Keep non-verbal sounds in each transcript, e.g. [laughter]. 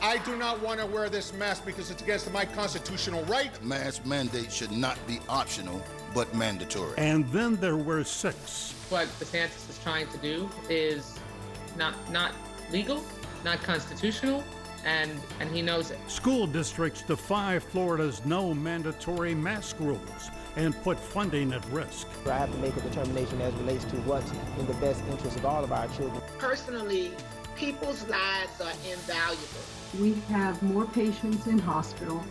I do not want to wear this mask because it's against my constitutional right. Mask mandate should not be optional, but mandatory. And then there were six. What DeSantis is trying to do is not not legal, not constitutional, and and he knows it. School districts defy Florida's no mandatory mask rules and put funding at risk. I have to make a determination as relates to what's in the best interest of all of our children. Personally, people's lives are invaluable. We have more patients in hospital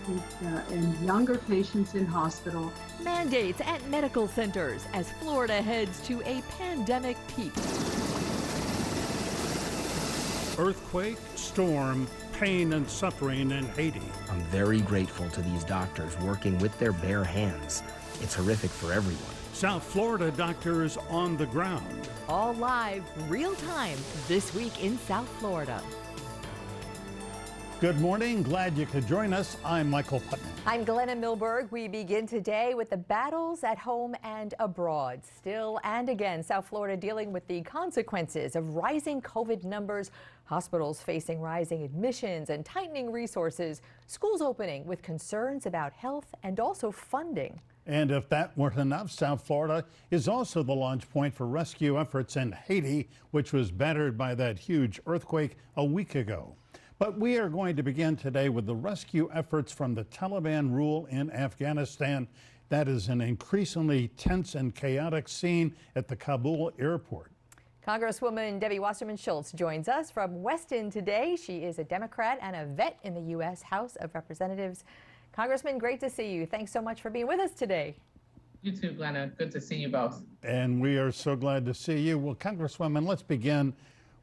uh, and younger patients in hospital. Mandates at medical centers as Florida heads to a pandemic peak. Earthquake, storm, pain and suffering in Haiti. I'm very grateful to these doctors working with their bare hands. It's horrific for everyone. South Florida doctors on the ground. All live, real time, this week in South Florida. Good morning. Glad you could join us. I'm Michael Putnam. I'm Glenna Milberg. We begin today with the battles at home and abroad. Still and again, South Florida dealing with the consequences of rising COVID numbers, hospitals facing rising admissions and tightening resources, schools opening with concerns about health and also funding. And if that weren't enough, South Florida is also the launch point for rescue efforts in Haiti, which was battered by that huge earthquake a week ago. But we are going to begin today with the rescue efforts from the Taliban rule in Afghanistan. That is an increasingly tense and chaotic scene at the Kabul airport. Congresswoman Debbie Wasserman Schultz joins us from Weston today. She is a Democrat and a vet in the U.S. House of Representatives. Congressman, great to see you. Thanks so much for being with us today. You too, Glenna. Good to see you both. And we are so glad to see you. Well, Congresswoman, let's begin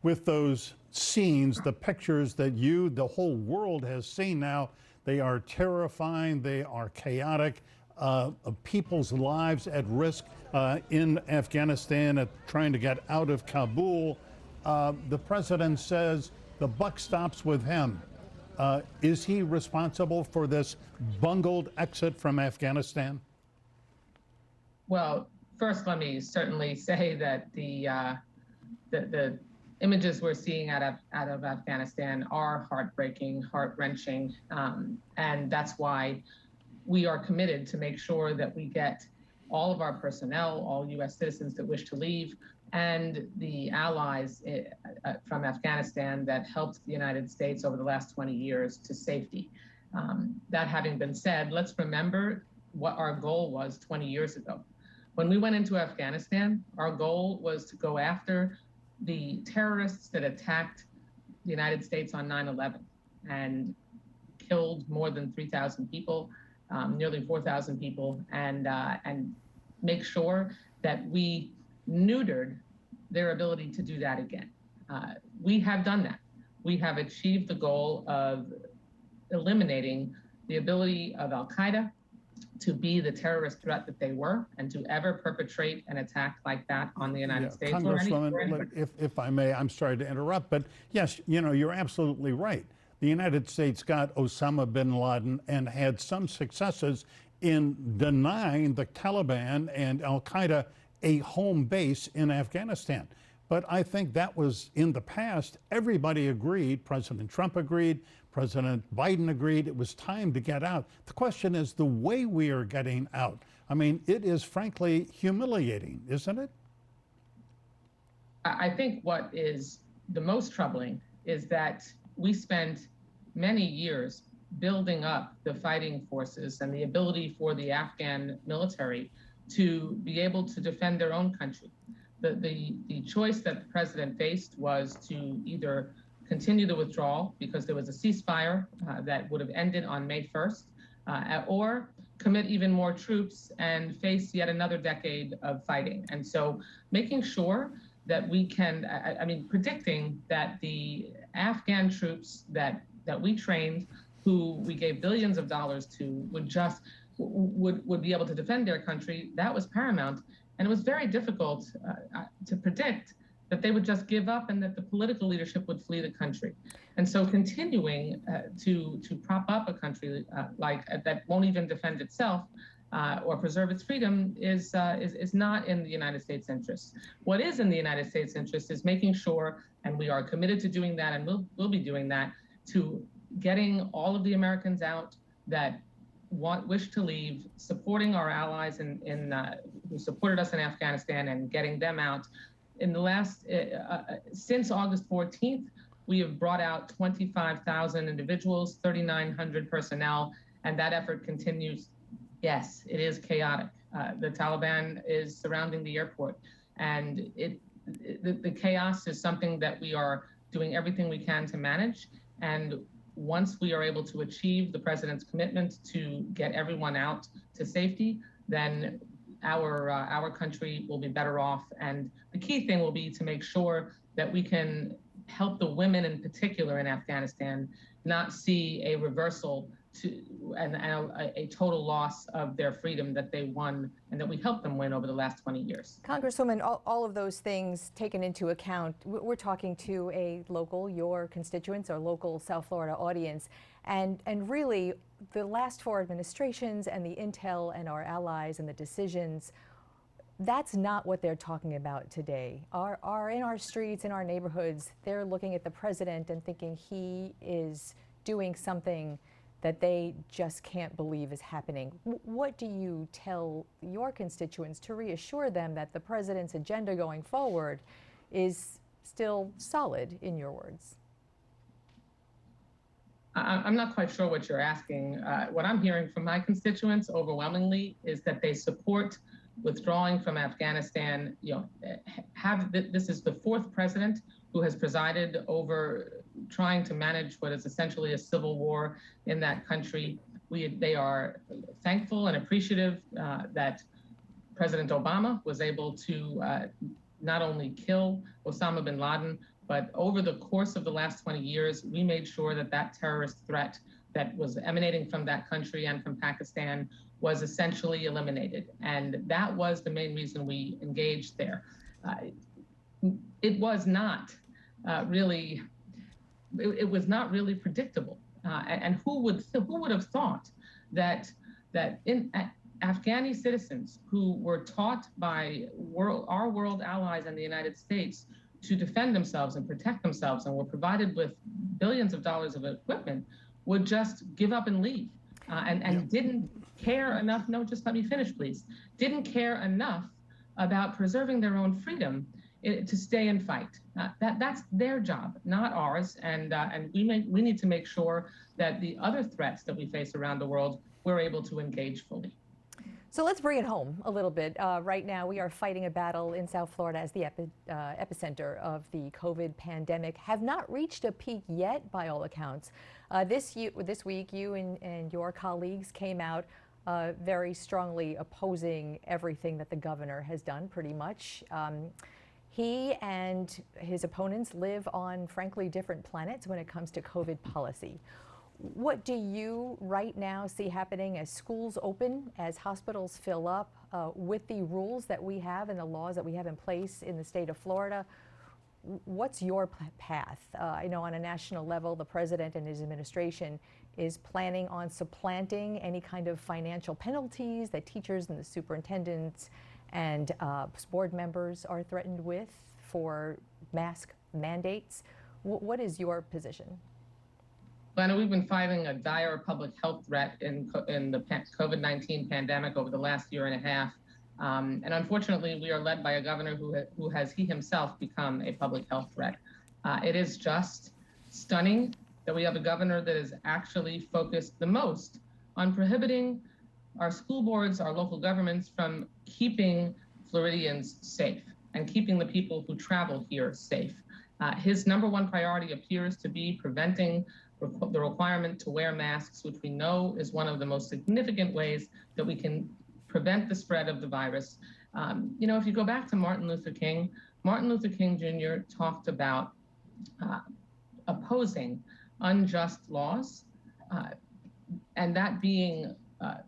with those scenes, the pictures that you, the whole world has seen now. They are terrifying, they are chaotic. Uh, people's lives at risk uh, in Afghanistan, at trying to get out of Kabul. Uh, the president says the buck stops with him. Uh, is he responsible for this bungled exit from Afghanistan? Well, first, let me certainly [laughs] say that the uh, the, the images we're seeing out of out of Afghanistan are heartbreaking, heart wrenching, um, and that's why we are committed to make sure that we get all of our personnel, all U.S. citizens that wish to leave, and the allies eh, uh, from Afghanistan that helped the United States over the last 20 years to safety. Um, that having been said, let's remember what our goal was 20 years ago. When we went into Afghanistan, our goal was to go after the terrorists that attacked the United States on 9 11 and killed more than 3,000 people, um, nearly 4,000 people, and, uh, and make sure that we neutered their ability to do that again. Uh, we have done that. We have achieved the goal of eliminating the ability of Al Qaeda to be the terrorist threat that they were and to ever perpetrate an attack like that on the United yeah, States. Congresswoman, if, if I may, I'm sorry to interrupt, but yes, you know, you're absolutely right. The United States got Osama bin Laden and had some successes in denying the Taliban and Al Qaeda a home base in Afghanistan. But I think that was in the past. Everybody agreed. President Trump agreed. President Biden agreed it was time to get out. The question is the way we are getting out. I mean, it is frankly humiliating, isn't it? I think what is the most troubling is that we spent many years building up the fighting forces and the ability for the Afghan military to be able to defend their own country. The, the, the choice that the president faced was to either continue the withdrawal because there was a ceasefire uh, that would have ended on May 1st, uh, or commit even more troops and face yet another decade of fighting. And so making sure that we can, I, I mean, predicting that the Afghan troops that, that we trained, who we gave billions of dollars to, would just would would be able to defend their country. That was paramount, and it was very difficult uh, uh to predict that they would just give up and that the political leadership would flee the country. And so continuing uh, to, to prop up a country uh, like uh, that won't even defend itself uh, or preserve its freedom is, uh, is, is not in the United States' interest. What is in the United States' interest is making sure, and we are committed to doing that and we'll, we'll be doing that, to getting all of the Americans out that want wish to leave, supporting our allies in, in uh, who supported us in Afghanistan and getting them out. In the last uh, uh, since August 14th, we have brought out 25,000 individuals, 3,900 personnel, and that effort continues. Yes, it is chaotic. Uh, the Taliban is surrounding the airport, and it, the, the chaos is something that we are doing everything we can to manage. And once we are able to achieve the president's commitment to get everyone out to safety, then our uh, our country will be better off. And the key thing will be to make sure that we can help the women in particular in Afghanistan not see a reversal to and, and a, a, total loss of their freedom that they won and that we helped them win over the last 20 years. Congresswoman, all, all of those things taken into account, we're talking to a local, your constituents or local South Florida audience, and, and really the last four administrations and the intel and our allies and the decisions that's not what they're talking about today. Are, are in our streets, in our neighborhoods, they're looking at the president and thinking he is doing something that they just can't believe is happening. What do you tell your constituents to reassure them that the president's agenda going forward is still solid, in your words? I'm not quite sure what you're asking. Uh, what I'm hearing from my constituents overwhelmingly is that they support withdrawing from Afghanistan. You know, have this is the fourth president who has presided over trying to manage what is essentially a civil war in that country. We, they are thankful and appreciative uh, that President Obama was able to uh, not only kill Osama bin Laden, but over the course of the last 20 years, we made sure that that terrorist threat that was emanating from that country and from Pakistan was essentially eliminated. And that was the main reason we engaged there. Uh, it was not uh, really it, it, was not really predictable. Uh, and who would who would have thought that that in uh, Afghani citizens who were taught by world, our world allies and the United States to defend themselves and protect themselves and were provided with billions of dollars of equipment would just give up and leave uh, and, and yeah. didn't care enough. No, just let me finish, please. Didn't care enough about preserving their own freedom to stay and fight. Uh, that that's their job, not ours. And uh, and we may, we need to make sure that the other threats that we face around the world we're able to engage fully. So let's bring it home a little bit. Uh, right now, we are fighting a battle in South Florida as the epi uh, epicenter of the COVID pandemic. Have not reached a peak yet, by all accounts. Uh, this, you, this week, you and, and your colleagues came out uh, very strongly opposing everything that the governor has done, pretty much. Um, he and his opponents live on, frankly, different planets when it comes to COVID policy. What do you right now see happening as schools open, as hospitals fill up, uh, with the rules that we have and the laws that we have in place in the state of Florida? What's your path? Uh, I know on a national level, the president and his administration is planning on supplanting any kind of financial penalties that teachers and the superintendents and uh, board members are threatened with for mask mandates. W what is your position? Know we've been fighting a dire public health threat in, in the COVID 19 pandemic over the last year and a half. Um, and unfortunately, we are led by a governor who, who has he himself become a public health threat. Uh, it is just stunning that we have a governor that is actually focused the most on prohibiting our school boards, our local governments from keeping Floridians safe and keeping the people who travel here safe. Uh, his number one priority appears to be preventing requ the requirement to wear masks, which we know is one of the most significant ways that we can prevent the spread of the virus. Um, you know, if you go back to Martin Luther King, Martin Luther King Jr. talked about uh, opposing unjust laws, uh, and that being uh,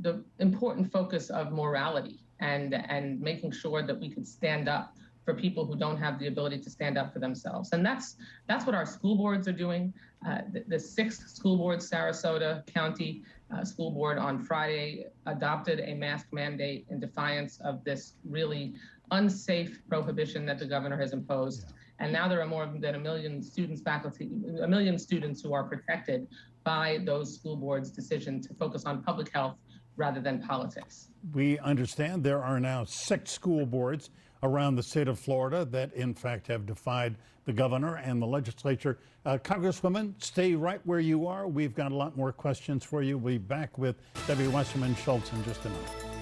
the important focus of morality and and making sure that we can stand up for people who don't have the ability to stand up for themselves. And that's that's what our school boards are doing. Uh, the, the, sixth school board, Sarasota County uh, School Board, on Friday adopted a mask mandate in defiance of this really unsafe prohibition that the governor has imposed. And now there are more than a million students, faculty, a million students who are protected by those school boards' decision to focus on public health rather than politics. We understand there are now six school boards around the state of Florida that, in fact, have defied the governor and the legislature. Uh, Congresswoman, stay right where you are. We've got a lot more questions for you. We'll be back with Debbie Wasserman Schultz in just a minute.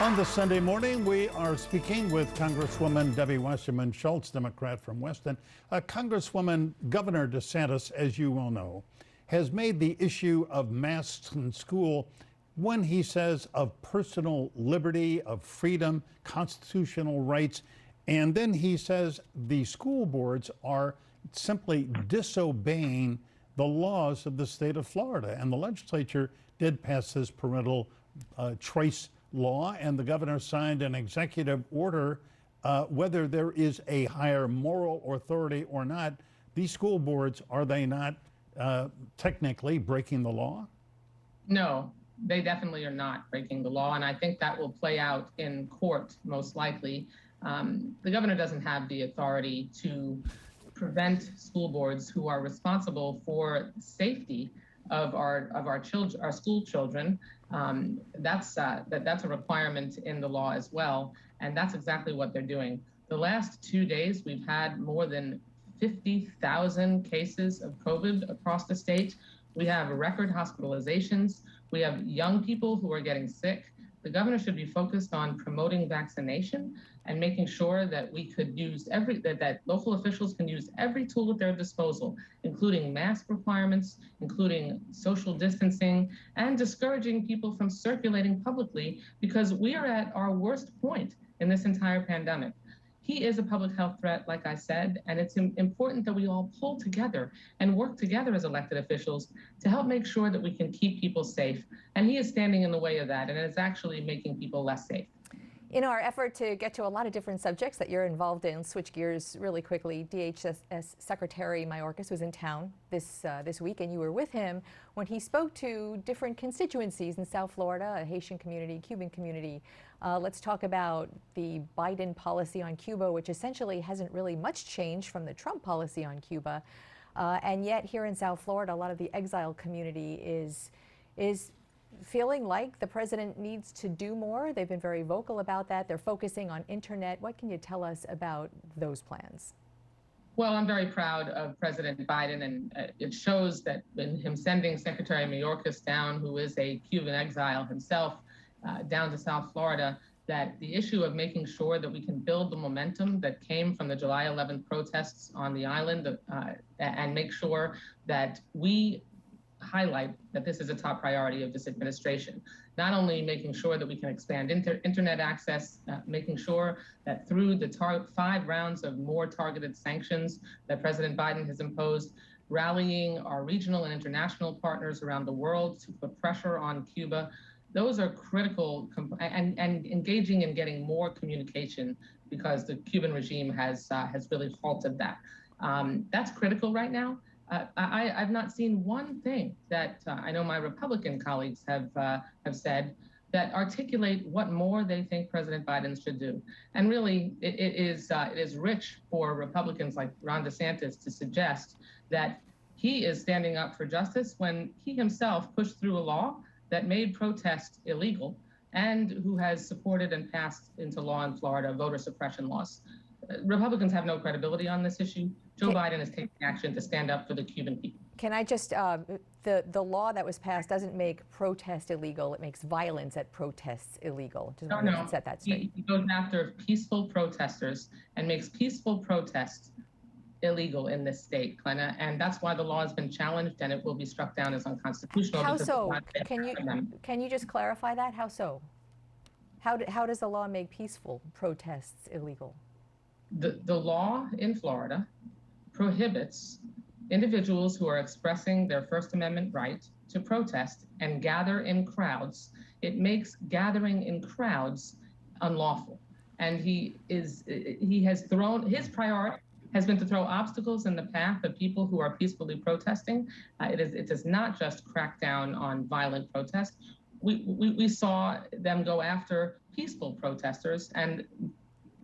On this Sunday morning, we are speaking with Congresswoman Debbie Wasserman Schultz, Democrat from Weston. Uh, Congresswoman, Governor DeSantis, as you well know, has made the issue of masks in school one, he says, of personal liberty, of freedom, constitutional rights. And then he says the school boards are simply disobeying the laws of the state of Florida. And the legislature did pass this parental uh, choice law, and the governor signed an executive order. Uh, whether there is a higher moral authority or not, these school boards are they not uh, technically breaking the law? No, they definitely are not breaking the law, and I think that will play out in court most likely. Um, the governor doesn't have the authority to prevent school boards who are responsible for safety of our of our children, our school children. Um, that's uh, that that's a requirement in the law as well, and that's exactly what they're doing. The last two days, we've had more than 50,000 cases of COVID across the state. We have record hospitalizations. We have young people who are getting sick. The governor should be focused on promoting vaccination and making sure that we could use every that, that local officials can use every tool at their disposal, including mask requirements, including social distancing, and discouraging people from circulating publicly because we are at our worst point in this entire pandemic. He is a public health threat, like I said, and it's important that we all pull together and work together as elected officials to help make sure that we can keep people safe. And he is standing in the way of that, and it's actually making people less safe. In our effort to get to a lot of different subjects that you're involved in, switch gears really quickly. DHS Secretary Mayorkas was in town this uh, this week, and you were with him when he spoke to different constituencies in South Florida, a Haitian community, Cuban community. Uh, let's talk about the Biden policy on Cuba, which essentially hasn't really much changed from the Trump policy on Cuba, uh, and yet here in South Florida, a lot of the exile community is is feeling like the president needs to do more. They've been very vocal about that. They're focusing on internet. What can you tell us about those plans? Well, I'm very proud of President Biden, and uh, it shows that in him sending Secretary Mayorkas down, who is a Cuban exile himself, uh, down to South Florida, that the issue of making sure that we can build the momentum that came from the July 11th protests on the island uh, and make sure that we highlight that this is a top priority of this administration. Not only making sure that we can expand inter- internet access, uh, making sure that through the tar- five rounds of more targeted sanctions that President Biden has imposed, rallying our regional and international partners around the world to put pressure on Cuba. Those are critical, comp- and, and engaging in getting more communication because the Cuban regime has uh, has really halted that. Um, that's critical right now. Uh, I, have not seen one thing that uh, I know my Republican colleagues have uh, have said that articulate what more they think President Biden should do. And really, it, it is uh, it is rich for Republicans like Ron DeSantis to suggest that he is standing up for justice when he himself pushed through a law that made protest illegal and who has supported and passed into law in Florida voter suppression laws. Republicans have no credibility on this issue. Joe Biden is taking action to stand up for the Cuban people. Can I just, uh, the, the law that was passed doesn't make protest illegal, it makes violence at protests illegal. Just no, no. set that straight. He, he goes after peaceful protesters and makes peaceful protests illegal in this state, Glenna, and that's why the law has been challenged and it will be struck down as unconstitutional. How so? Can you, can you just clarify that? How so? How, do, how does the law make peaceful protests illegal? The, the law in Florida prohibits individuals who are expressing their First Amendment right to protest and gather in crowds. It makes gathering in crowds unlawful. And he is he has thrown his priority has been to throw obstacles in the path of people who are peacefully protesting. Uh, it is it does not just crack down on violent protests. We, we, we saw them go after peaceful protesters, and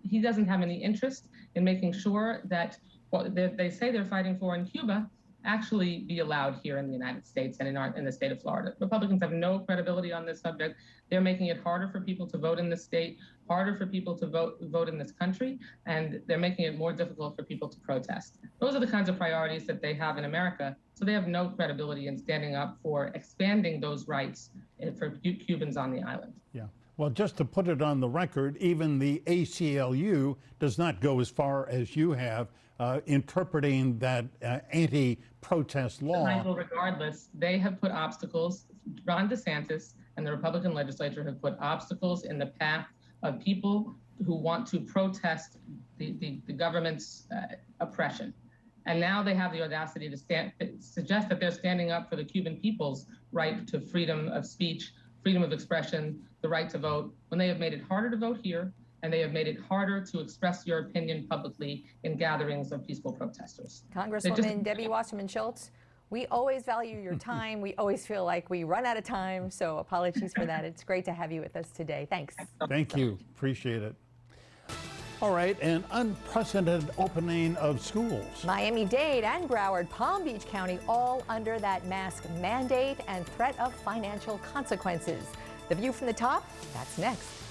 he doesn't have any interest in making sure that what they, say they're fighting for in Cuba actually be allowed here in the United States and in, our, in the state of Florida. Republicans have no credibility on this subject. They're making it harder for people to vote in the state, harder for people to vote vote in this country, and they're making it more difficult for people to protest. Those are the kinds of priorities that they have in America. So they have no credibility in standing up for expanding those rights eh, for Cubans on the island. Yeah. Well, just to put it on the record, even the ACLU does not go as far as you have uh, interpreting that uh, anti protest law. Michael, regardless, they have put obstacles. Ron DeSantis and the Republican legislature have put obstacles in the path of people who want to protest the, the, the government's uh, oppression. And now they have the audacity to stand, suggest that they're standing up for the Cuban people's right to freedom of speech, freedom of expression, the right to vote, when they have made it harder to vote here and they have made it harder to express your opinion publicly in gatherings of peaceful protesters. Congresswoman just, Debbie Wasserman Schultz, we always value your time. we always feel like we run out of time, so apologies for that. It's great to have you with us today. Thanks. Thank you. Appreciate it. All right, an unprecedented opening of schools. Miami Dade and Broward, Palm Beach County, all under that mask mandate and threat of financial consequences. The view from the top, that's next.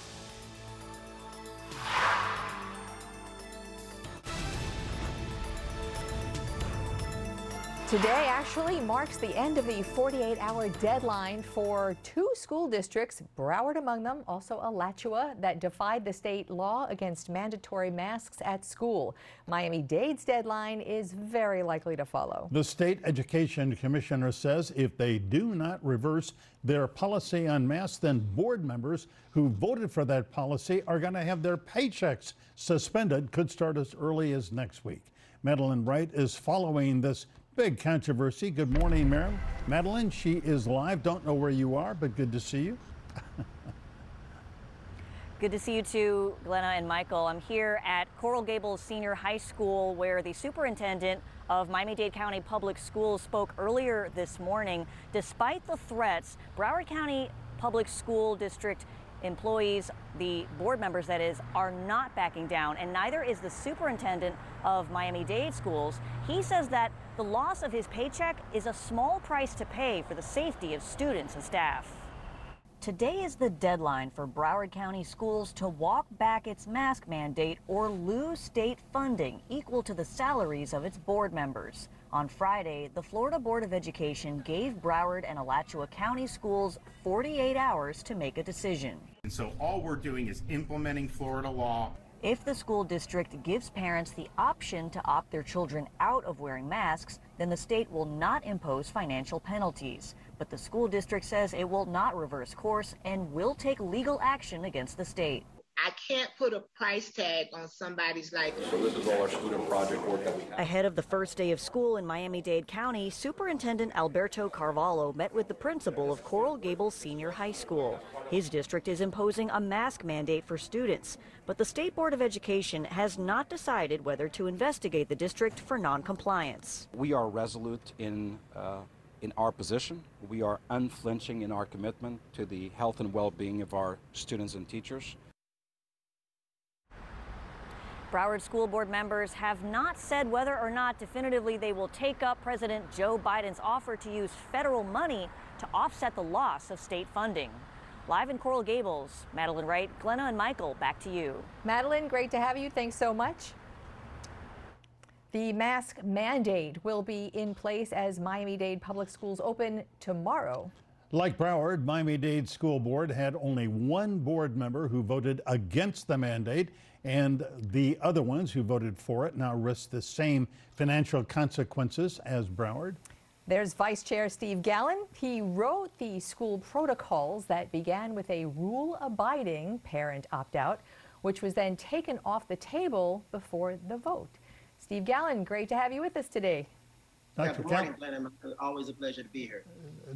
Today actually marks the end of the 48 hour deadline for two school districts, Broward among them, also Alachua, that defied the state law against mandatory masks at school. Miami Dade's deadline is very likely to follow. The state education commissioner says if they do not reverse their policy on masks, then board members who voted for that policy are going to have their paychecks suspended, could start as early as next week. Madeline Wright is following this Big controversy. Good morning, Marilyn. Madeline, she is live. Don't know where you are, but good to see you. [laughs] Good to see you too, Glenna and Michael. I'm here at Coral Gables Senior High School where the superintendent of Miami-Dade County Public Schools spoke earlier this morning. Despite the threats, Broward County Public School District employees, the board members that is, are not backing down, and neither is the superintendent of Miami Dade schools. He says that the loss of his paycheck is a small price to pay for the safety of students and staff. Today is the deadline for Broward County Schools to walk back its mask mandate or lose state funding equal to the salaries of its board members. On Friday, the Florida Board of Education gave Broward and Alachua County schools 48 hours to make a decision. And so all we're doing is implementing Florida law. If the school district gives parents the option to opt their children out of wearing masks, then the state will not impose financial penalties. But the school district says it will not reverse course and will take legal action against the state. I can't put a price tag on somebody's life. So this is all our student project work that we have. Ahead of the first day of school in Miami-Dade County, Superintendent Alberto Carvalho met with the principal of Coral Gables Senior High School. His district is imposing a mask mandate for students, but the State Board of Education has not decided whether to investigate the district for noncompliance. We are resolute in uh, in our position. We are unflinching in our commitment to the health and well-being of our students and teachers. Broward School Board members have not said whether or not definitively they will take up President Joe Biden's offer to use federal money to offset the loss of state funding. Live in Coral Gables, Madeline Wright, Glenna and Michael, back to you. Madeline, great to have you. Thanks so much. The mask mandate will be in place as Miami-Dade Public Schools open tomorrow. Like Broward, Miami-Dade School Board had only one board member who voted against the mandate and the other ones who voted for it now risk the same financial consequences as Broward. There's Vice Chair Steve Gallon. He wrote the school protocols that began with a rule abiding parent opt out, which was then taken off the table before the vote. Steve Gallon, great to have you with us today. Dr. good Cal- morning, Glenn. Always a pleasure to be here.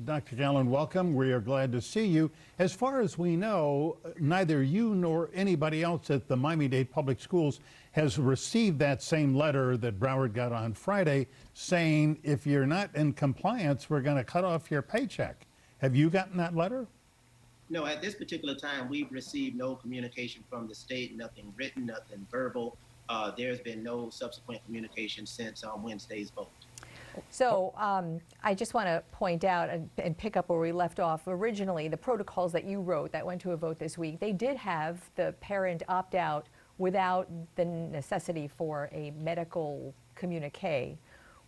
Dr. Gallon, welcome. We are glad to see you. As far as we know, neither you nor anybody else at the Miami-Dade Public Schools has received that same letter that Broward got on Friday saying if you're not in compliance, we're going to cut off your paycheck. Have you gotten that letter? No, at this particular time, we've received no communication from the state, nothing written, nothing verbal. Uh, there's been no subsequent communication since um, Wednesday's vote. So um, I just want to point out and, and pick up where we left off. Originally, the protocols that you wrote that went to a vote this week, they did have the parent opt out without the necessity for a medical communique,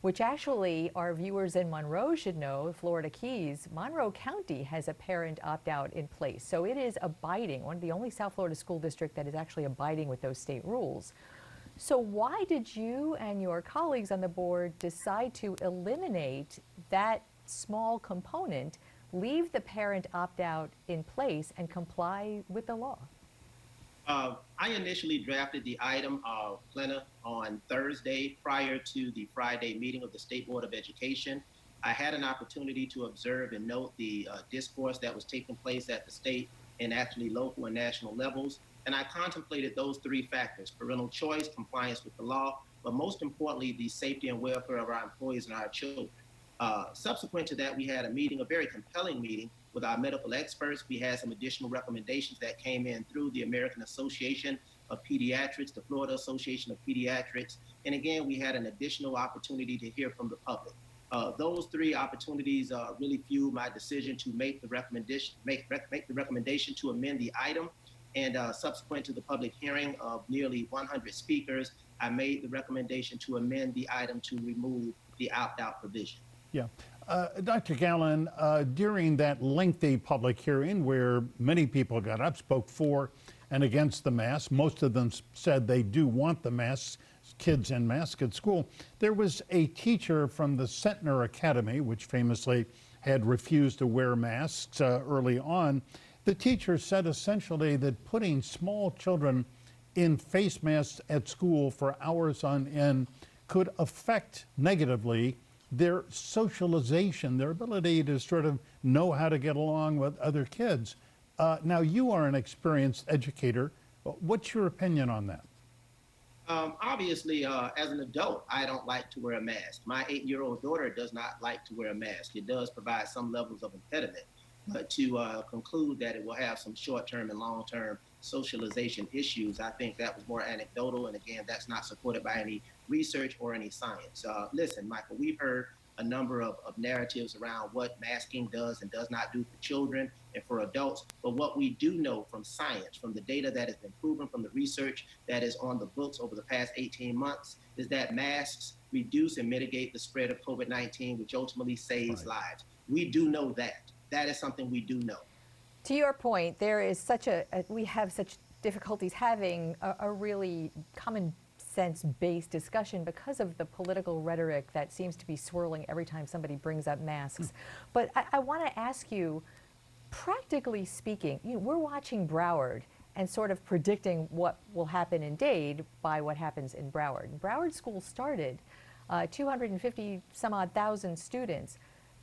which actually our viewers in Monroe should know, Florida Keys, Monroe County has a parent opt out in place. So it is abiding, one of the only South Florida school district that is actually abiding with those state rules. So why did you and your colleagues on the board decide to eliminate that small component, leave the parent opt-out in place, and comply with the law? Uh, I initially drafted the item, uh, Glenna, on Thursday prior to the Friday meeting of the State Board of Education. I had an opportunity to observe and note the uh, discourse that was taking place at the state and actually local and national levels. And I contemplated those three factors parental choice, compliance with the law, but most importantly, the safety and welfare of our employees and our children. Uh, subsequent to that, we had a meeting, a very compelling meeting with our medical experts. We had some additional recommendations that came in through the American Association of Pediatrics, the Florida Association of Pediatrics. And again, we had an additional opportunity to hear from the public. Uh, those three opportunities uh, really fueled my decision to make the recommendation, make, rec- make the recommendation to amend the item. And uh, subsequent to the public hearing of nearly 100 speakers, I made the recommendation to amend the item to remove the opt-out provision. Yeah. Uh, Dr. Gallon, uh, during that lengthy public hearing where many people got up, spoke for and against the mask, most of them said they do want the masks, kids in masks at school. There was a teacher from the Centner Academy, which famously had refused to wear masks uh, early on. The teacher said essentially that putting small children in face masks at school for hours on end could affect negatively their socialization, their ability to sort of know how to get along with other kids. Uh, now, you are an experienced educator. What's your opinion on that? Um, obviously, uh, as an adult, I don't like to wear a mask. My eight-year-old daughter does not like to wear a mask. It does provide some levels of impediment, but to uh, conclude that it will have some short-term and long-term socialization issues, I think that was more anecdotal. And again, that's not supported by any research or any science. Uh, listen, Michael, we've heard a number of, of narratives around what masking does and does not do for children and for adults. But what we do know from science, from the data that has been proven, from the research that is on the books over the past 18 months, is that masks reduce and mitigate the spread of COVID 19, which ultimately saves lives. We do know that. That is something we do know. To your point, there is such a, a we have such difficulties having a, a really common sense based discussion because of the political rhetoric that seems to be swirling every time somebody brings up masks. But I, I want to ask you, practically speaking, you know, we're watching Broward and sort of predicting what will happen in Dade by what happens in Broward. Broward School started uh, 250 some odd thousand students.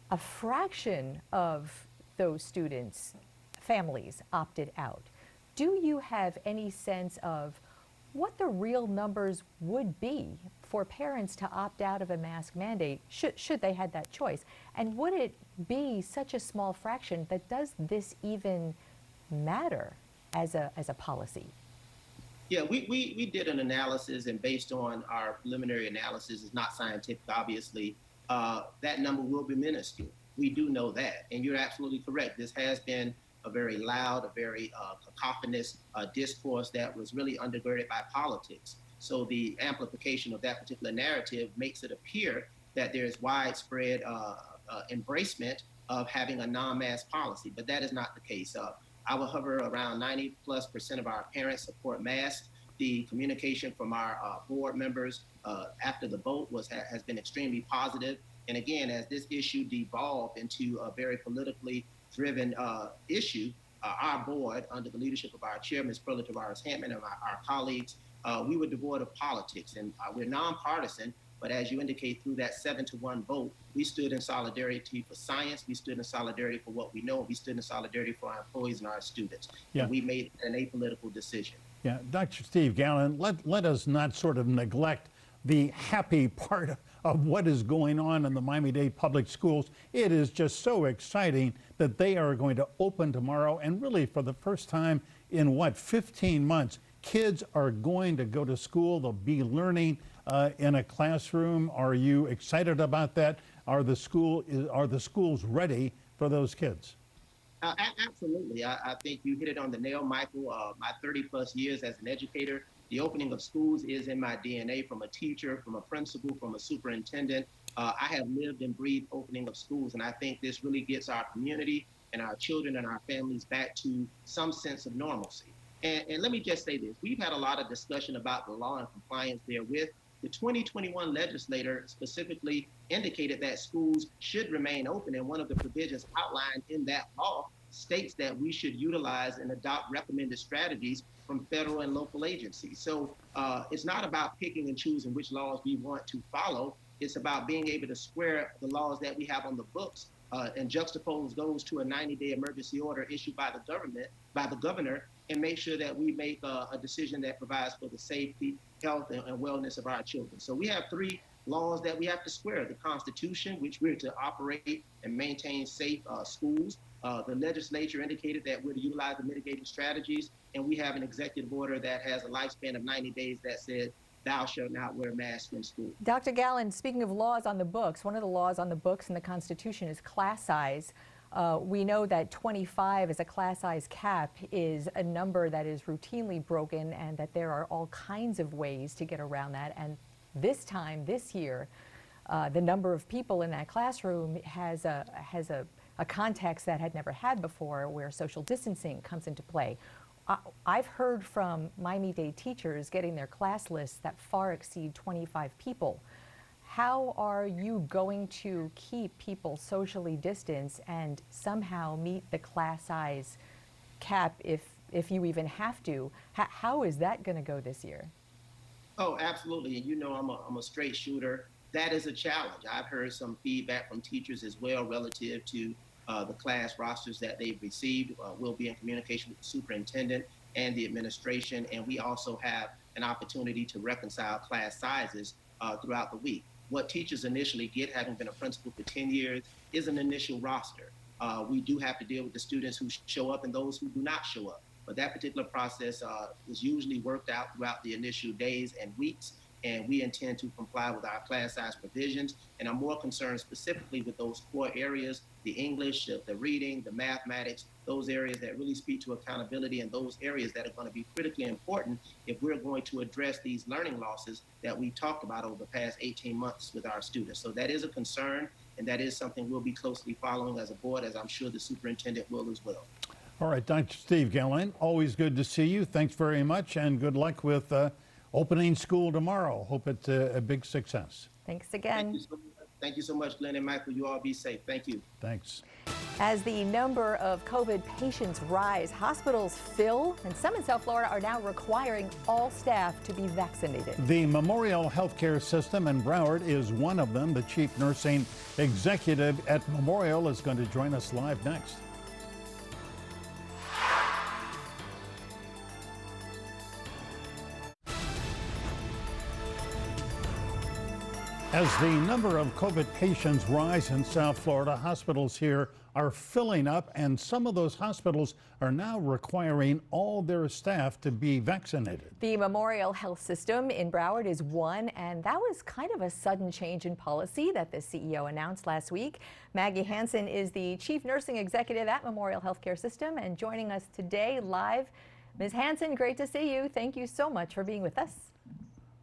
A fraction of those students, families, opted out. Do you have any sense of what the real numbers would be for parents to opt out of a mask mandate should, should they had that choice? And would it be such a small fraction that does this even matter as a, as a policy? Yeah, we, we, we did an analysis, and based on our preliminary analysis, it's not scientific, obviously, uh, that number will be minuscule. We do know that. And you're absolutely correct. This has been a very loud, a very uh, cacophonous uh, discourse that was really undergirded by politics. So the amplification of that particular narrative makes it appear that there is widespread uh, uh, embracement of having a non-mass policy, but that is not the case. Uh, I will hover around 90 plus percent of our parents support masks. The communication from our uh, board members uh, after the vote was ha- has been extremely positive. And again, as this issue devolved into a very politically driven uh, issue, uh, our board, under the leadership of our chair, Ms. Perla Tabares Hantman, and our, our colleagues, uh, we were devoid of politics. And uh, we're nonpartisan, But as you indicate through that seven to one vote, we stood in solidarity for science. We stood in solidarity for what we know. We stood in solidarity for our employees and our students. Yeah. And we made an apolitical decision. Yeah, Dr. Steve Gallon, let, let us not sort of neglect the happy part of what is going on in the Miami Dade Public Schools. It is just so exciting that they are going to open tomorrow, and really for the first time in what, 15 months, kids are going to go to school. They'll be learning uh, in a classroom. Are you excited about that? Are the school are the schools ready for those kids? Uh, absolutely. I, I think you hit it on the nail, Michael. Uh, my 30 plus years as an educator, the opening of schools is in my DNA from a teacher, from a principal, from a superintendent. Uh, I have lived and breathed opening of schools, and I think this really gets our community and our children and our families back to some sense of normalcy. And, and let me just say this we've had a lot of discussion about the law and compliance therewith. The 2021 legislator specifically indicated that schools should remain open, and one of the provisions outlined in that law states that we should utilize and adopt recommended strategies from federal and local agencies. So uh, it's not about picking and choosing which laws we want to follow. It's about being able to square the laws that we have on the books uh, and juxtapose those to a 90-day emergency order issued by the government, by the governor, and make sure that we make a, a decision that provides for the safety, health, and, wellness of our children. So we have three laws that we have to square: the Constitution, which we're to operate and maintain safe uh, schools. Uh, the legislature indicated that we're to utilize the mitigating strategies, and we have an executive order that has a lifespan of 90 days that said thou shalt not wear a mask in school. Dr. Gallon, speaking of laws on the books, one of the laws on the books in the Constitution is class size. Uh, we know that 25 as a class size cap is a number that is routinely broken and that there are all kinds of ways to get around that. And this time, this year, uh, the number of people in that classroom has a, has a, a context that had never had before where social distancing comes into play. I- I've heard from Miami-Dade teachers getting their class lists that far exceed 25 people. How are you going to keep people socially distanced and somehow meet the class size cap if, if you even have to? H- how is that going to go this year? Oh, absolutely. And you know, I'm a, I'm a straight shooter. That is a challenge. I've heard some feedback from teachers as well relative to uh, the class rosters that they've received. Uh, we'll be in communication with the superintendent and the administration. And we also have an opportunity to reconcile class sizes uh, throughout the week. What teachers initially get, having been a principal for 10 years, is an initial roster. Uh, we do have to deal with the students who show up and those who do not show up. But that particular process uh, is usually worked out throughout the initial days and weeks, and we intend to comply with our class size provisions. And I'm more concerned specifically with those core areas the English, the, reading, the mathematics, those areas that really speak to accountability, and those areas that are going to be critically important if we're going to address these learning losses that we talked about over the past 18 months with our students. So that is a concern, and that is something we'll be closely following as a board, as I'm sure the superintendent will as well. All right, Dr. Steve Gallon, always good to see you. Thanks very much, and good luck with uh, opening school tomorrow. Hope it's a, a big success. Thanks Thank again. you, so. Thank you so much, Glenn and Michael. You all be safe. Thank you. Thanks. As the number of COVID patients rise, hospitals fill, and some in South Florida are now requiring all staff to be vaccinated. The Memorial Healthcare System in Broward is one of them. The chief nursing executive at Memorial is going to join us live next. As the number of COVID patients rise in South Florida, hospitals here are filling up, and some of those hospitals are now requiring all their staff to be vaccinated. The Memorial Health System in Broward is one, and that was kind of a sudden change in policy that the CEO announced last week. Maggie Hansen is the Chief Nursing Executive at Memorial Healthcare System and joining us today live. Ms. Hansen, great to see you. Thank you so much for being with us.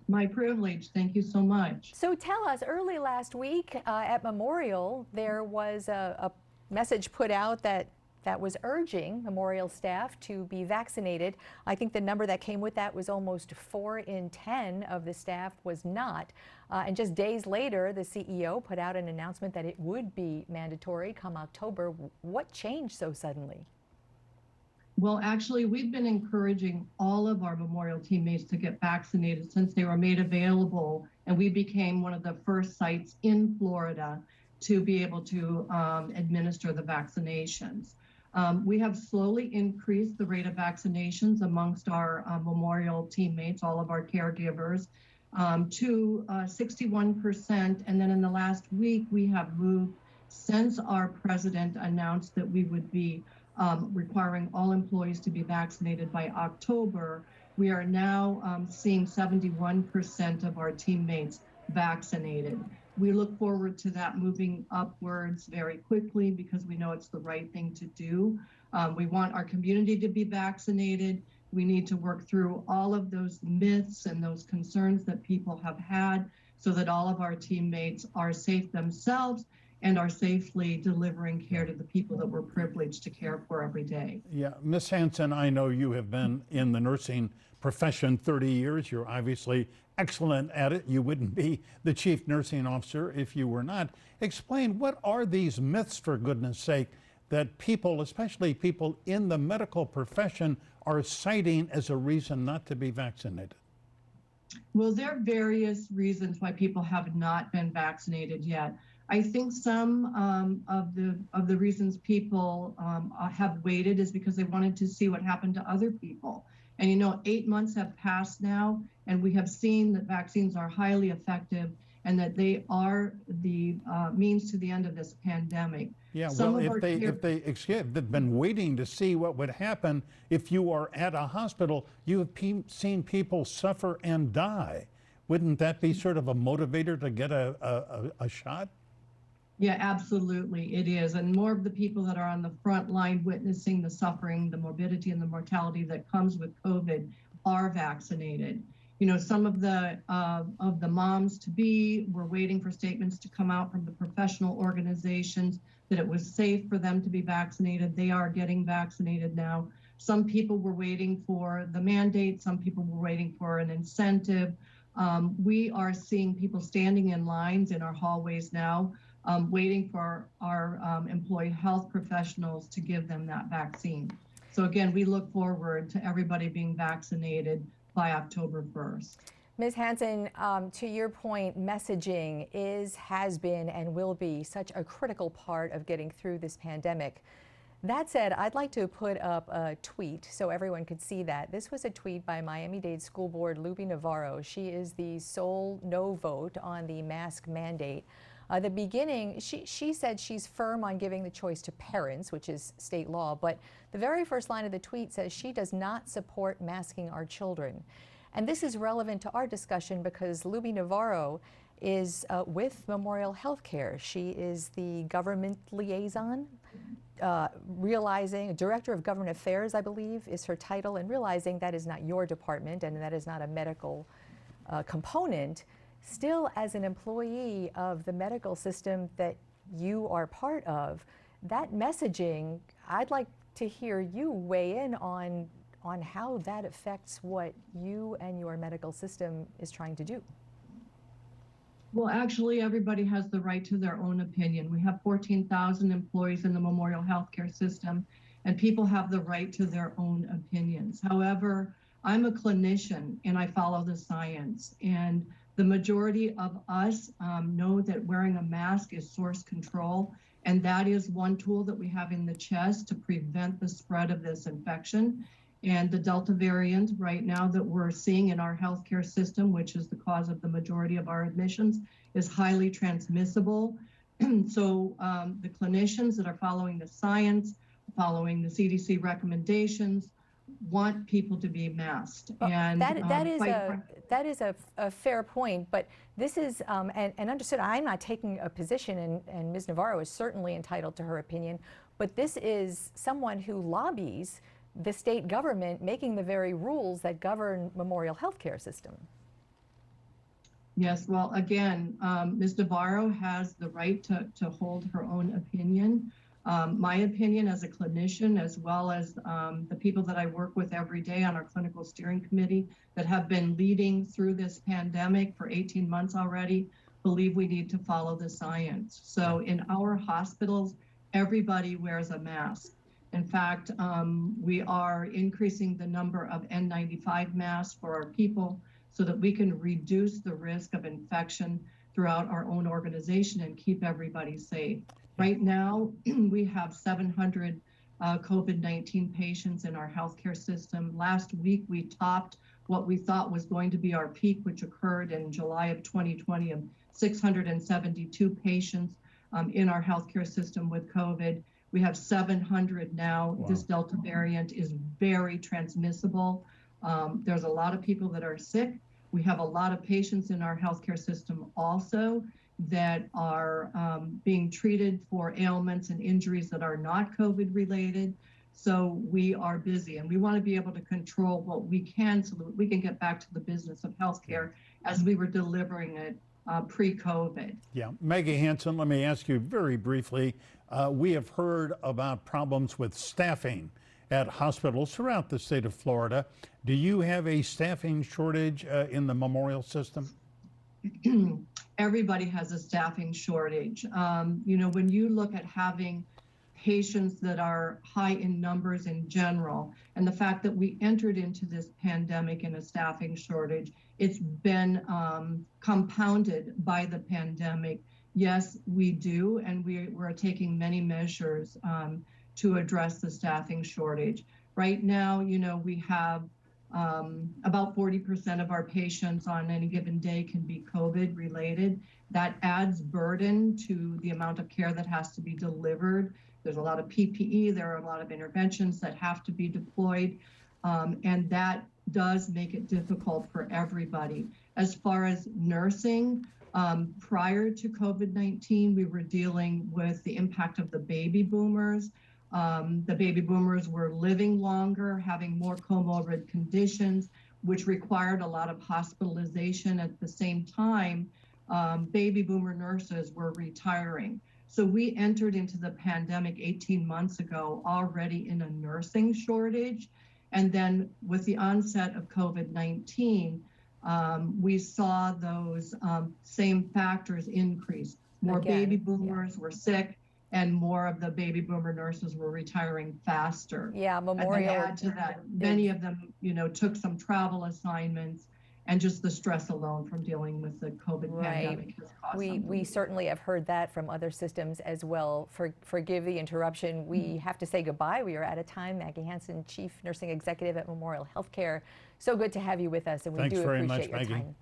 My privilege. Thank you so much. So tell us, early last week uh, at Memorial, there was a, a message put out that that was urging Memorial staff to be vaccinated. I think the number that came with that was almost four in 10 of the staff was not. Uh, and just days later, the CEO put out an announcement that it would be mandatory come October. What changed so suddenly? Well, actually, we've been encouraging all of our Memorial teammates to get vaccinated since they were made available, and we became one of the first sites in Florida to be able to um, administer the vaccinations. Um, we have slowly increased the rate of vaccinations amongst our uh, Memorial teammates, all of our caregivers, um, to uh, 61%. And then in the last week, we have moved since our president announced that we would be um, requiring all employees to be vaccinated by October. We are now um, seeing 71% of our teammates vaccinated. We look forward to that moving upwards very quickly because we know it's the right thing to do. Um, we want our community to be vaccinated. We need to work through all of those myths and those concerns that people have had so that all of our teammates are safe themselves and are safely delivering care to the people that we're privileged to care for every day. Yeah, Ms. Hansen, I know you have been in the nursing profession 30 years. You're obviously excellent at it. You wouldn't be the chief nursing officer if you were not. Explain what are these myths, for goodness sake, that people, especially people in the medical profession, are citing as a reason not to be vaccinated? Well, there are various reasons why people have not been vaccinated yet. I think some um, of the of the reasons people um, uh, have waited is because they wanted to see what happened to other people. And you know, eight months have passed now, and we have seen that vaccines are highly effective and that they are the uh, means to the end of this pandemic. Yeah, Some well, if they, care- if they, excuse, they've been waiting to see what would happen if you are at a hospital, you have pe- seen people suffer and die. Wouldn't that be sort of a motivator to get a, a, a shot? Yeah, absolutely. It is. And more of the people that are on the front line witnessing the suffering, the morbidity, and the mortality that comes with COVID are vaccinated. You know, some of the uh, of the moms to be were waiting for statements to come out from the professional organizations that it was safe for them to be vaccinated. They are getting vaccinated now. Some people were waiting for the mandate. Some people were waiting for an incentive. Um, we are seeing people standing in lines in our hallways now um, waiting for our um, employee health professionals to give them that vaccine. So again, we look forward to everybody being vaccinated by October 1st. Ms. Hansen, um, to your point, messaging is, has been, and will be such a critical part of getting through this pandemic. That said, I'd like to put up a tweet so everyone could see that. This was a tweet by Miami-Dade School Board Lubby Navarro. She is the sole no vote on the mask mandate. Uh, the beginning, she, she said she's firm on giving the choice to parents, which is state law, but the very first line of the tweet says she does not support masking our children. And this is relevant to our discussion because Lubby Navarro is uh, with Memorial Healthcare. She is the government liaison, uh, realizing, Director of Government Affairs, I believe, is her title, and realizing that is not your department and that is not a medical uh, component still as an employee of the medical system that you are part of, that messaging, I'd like to hear you weigh in on on how that affects what you and your medical system is trying to do. Well, actually, everybody has the right to their own opinion. We have 14,000 employees in the Memorial Healthcare System, and people have the right to their own opinions. However, I'm a clinician and I follow the science. And the majority of us um, know that wearing a mask is source control, and that is one tool that we have in the chest to prevent the spread of this infection. And the Delta variant right now that we're seeing in our healthcare system, which is the cause of the majority of our admissions, is highly transmissible. [clears throat] so um, the clinicians that are following the science, following the CDC recommendations, want people to be masked. And that, that um, is a that is a, a fair point, but this is um, and, and understood. I'm not taking a position, and, and Ms. Navarro is certainly entitled to her opinion. But this is someone who lobbies the state government, making the very rules that govern Memorial Healthcare System. Yes, well, again, um, Ms. Navarro has the right to, to hold her own opinion. Um, my opinion as a clinician, as well as um, the people that I work with every day on our clinical steering committee that have been leading through this pandemic for 18 months already, believe we need to follow the science. So in our hospitals, everybody wears a mask. In fact, um, we are increasing the number of N95 masks for our people so that we can reduce the risk of infection throughout our own organization and keep everybody safe. Right now, [clears throat] we have 700 uh, COVID 19 patients in our healthcare system. Last week, we topped what we thought was going to be our peak, which occurred in July of 2020, of 672 patients um, in our healthcare system with COVID. We have 700 now. Wow. This Delta variant is very transmissible. Um, there's a lot of people that are sick. We have a lot of patients in our healthcare system also that are um, being treated for ailments and injuries that are not COVID related. So we are busy and we want to be able to control what we can so that we can get back to the business of healthcare as we were delivering it uh, pre COVID. Yeah. Maggie Hansen, let me ask you very briefly. Uh, we have heard about problems with staffing at hospitals throughout the state of Florida. Do you have a staffing shortage uh, in the memorial system? [clears throat] Everybody has a staffing shortage. Um, you know, when you look at having patients that are high in numbers in general, and the fact that we entered into this pandemic in a staffing shortage, it's been um, compounded by the pandemic. Yes, we do, and we, we're taking many measures um, to address the staffing shortage. Right now, you know, we have um, about 40% of our patients on any given day can be COVID related. That adds burden to the amount of care that has to be delivered. There's a lot of PPE, there are a lot of interventions that have to be deployed, um, and that does make it difficult for everybody. As far as nursing, um, prior to COVID 19, we were dealing with the impact of the baby boomers. Um, the baby boomers were living longer, having more comorbid conditions, which required a lot of hospitalization. At the same time, um, baby boomer nurses were retiring. So we entered into the pandemic 18 months ago already in a nursing shortage. And then with the onset of COVID 19, um, we saw those um, same factors increase. More Again, baby yeah. boomers were sick, and more of the baby boomer nurses were retiring faster. Yeah, And then Memorial. add to that, many of them, you know, took some travel assignments, and just the stress alone from dealing with the COVID Right. pandemic has caused We, them to we certainly have heard that from other systems as well. For, forgive the interruption. We mm-hmm. have to say goodbye. We are out of time. Maggie Hansen, Chief Nursing Executive at Memorial Healthcare. So good to have you with us, and we Thanks do very appreciate much, your Maggie. time.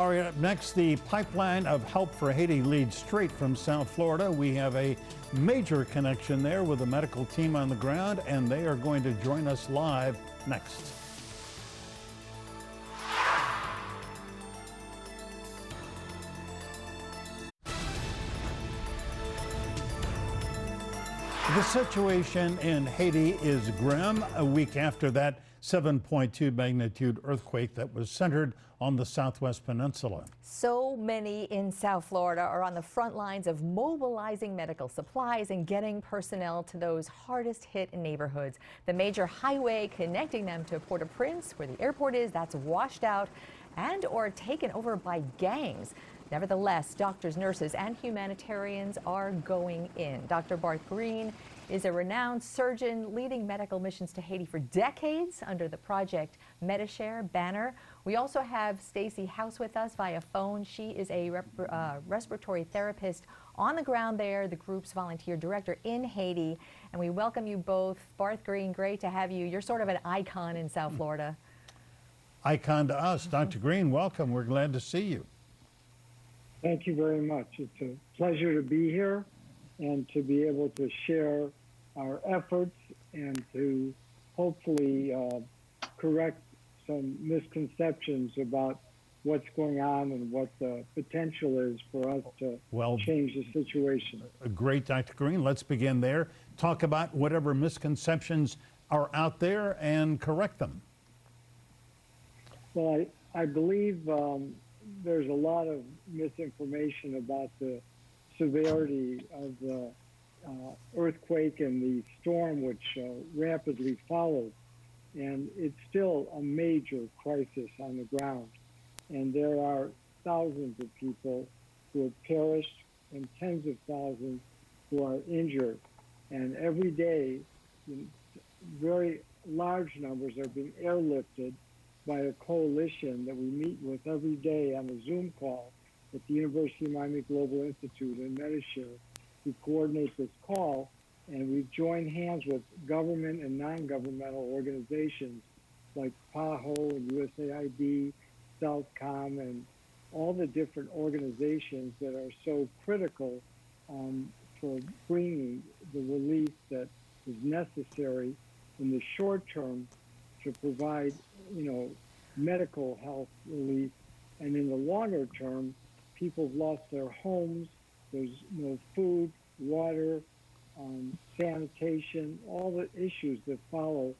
All right, up next, the pipeline of help for Haiti leads straight from South Florida. We have a major connection there with a medical team on the ground, and they are going to join us live next. The situation in Haiti is grim a week after that 7.2 magnitude earthquake that was centered on the southwest peninsula. So many in South Florida are on the front lines of mobilizing medical supplies and getting personnel to those hardest hit neighborhoods. The major highway connecting them to Port-au-Prince, where the airport is, that's washed out and or taken over by gangs. Nevertheless, doctors, nurses, and humanitarians are going in. Dr. Barth Green is a renowned surgeon leading medical missions to Haiti for decades under the Project Medishare banner. We also have Stacy House with us via phone. She is a rep- uh, respiratory therapist on the ground there, the group's volunteer director in Haiti. And we welcome you both. Barth Green, great to have you. You're sort of an icon in South Florida. Icon to us. Dr. Green, welcome. We're glad to see you. Thank you very much. It's a pleasure to be here and to be able to share our efforts and to hopefully uh, correct some misconceptions about what's going on and what the potential is for us to Well- change the situation. Great, Dr. Green. Let's begin there. Talk about whatever misconceptions are out there and correct them. Well, I, I believe um, there's a lot of misinformation about the severity of the uh, earthquake and the storm which uh, rapidly followed. And it's still a major crisis on the ground. And there are thousands of people who have perished and tens of thousands who are injured. And every day, very large numbers are being airlifted by a coalition that we meet with every day on a Zoom call at the University of Miami Global Institute in Medishare. We coordinate this call, and we've joined hands with government and non-governmental organizations like PAHO and USAID, Southcom, and all the different organizations that are so critical um, for bringing the relief that is necessary in the short term to provide, you know, medical health relief, and in the longer term, people have lost their homes. There's no food, water, um, sanitation, all the issues that follow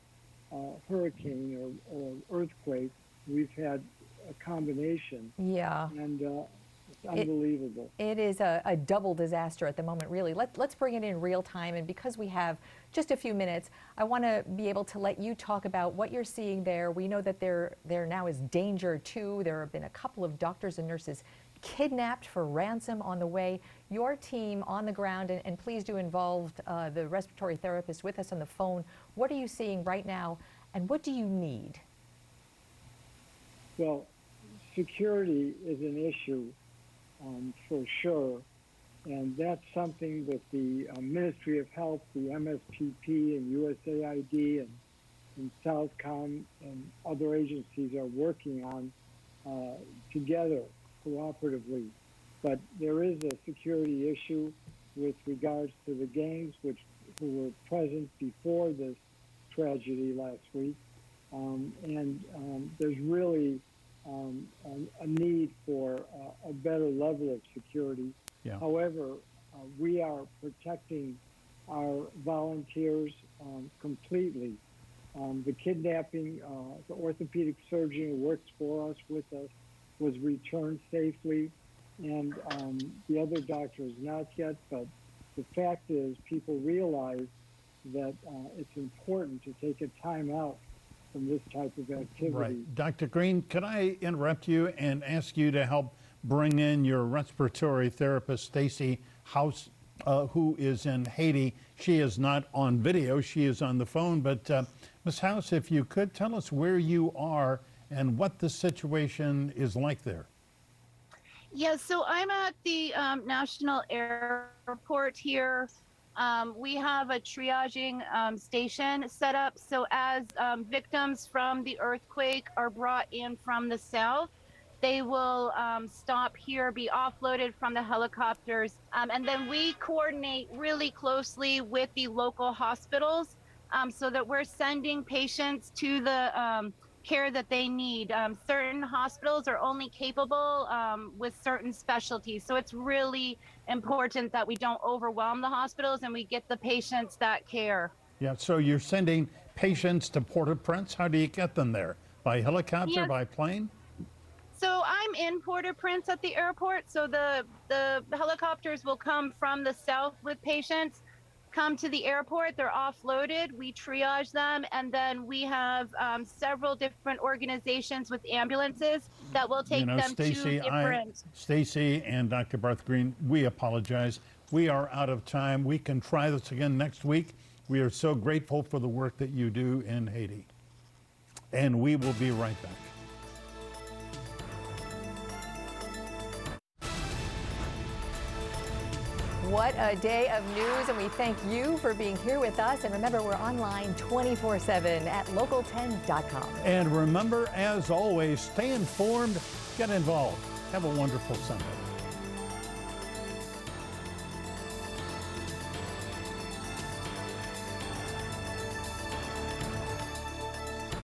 uh, hurricane or, or earthquake. We've had a combination. Yeah. And uh, it's unbelievable. It is a, a, double disaster at the moment, really. Let, let's bring it in real time. And because we have just a few minutes, I want to be able to let you talk about what you're seeing there. We know that there, there now is danger, too. There have been a couple of doctors and nurses kidnapped for ransom on the way. Your team on the ground, and, and please do involve uh, the respiratory therapist with us on the phone. What are you seeing right now, and what do you need? Well, security is an issue um, for sure. And that's something that the uh, Ministry of Health, the MSPP, and USAID, and, and Southcom, and other agencies are working on uh, together cooperatively. But there is a security issue with regards to the gangs, which who were present before this tragedy last week. Um, and um, there's really um, a, a, need for uh, a better level of security. Yeah. However, uh, we are protecting our volunteers um, completely. Um, the kidnapping, uh, the orthopedic surgeon who works for us with us was returned safely, and um, the other doctor is not yet. But the fact is, people realize that uh, it's important to take a time out from this type of activity. Right. Dr. Green, could I interrupt you and ask you to help bring in your respiratory therapist, Stacy House, uh, who is in Haiti? She is not on video, she is on the phone. But uh, Ms. House, if you could tell us where you are and what the situation is like there. Yeah, so I'm at the um, National Airport here um, we have a triaging um, station set up. So as um, victims from the earthquake are brought in from the south, they will um, stop here, be offloaded from the helicopters. Um, and then we coordinate really closely with the local hospitals so that we're sending patients to the care that they need. Um, certain hospitals are only capable um, with certain specialties. So it's really important that we don't overwhelm the hospitals and we get the patients that care. Yeah, so you're sending patients to Port-au-Prince. How do you get them there? By helicopter, yes. by plane? So I'm in Port-au-Prince at the airport. So the, the helicopters will come from the south with patients come to the airport. They're offloaded. We triage them, and then we have um, several different organizations with ambulances that will take you know, them Stacey, to different. Stacy and Dr. Barth Green, we apologize. We are out of time. We can try this again next week. We are so grateful for the work that you do in Haiti. And we will be right back. What a day of news, and we thank you for being here with us. And remember, we're online 24 7 at local10.com. And remember, as always, stay informed, get involved. Have a wonderful Sunday.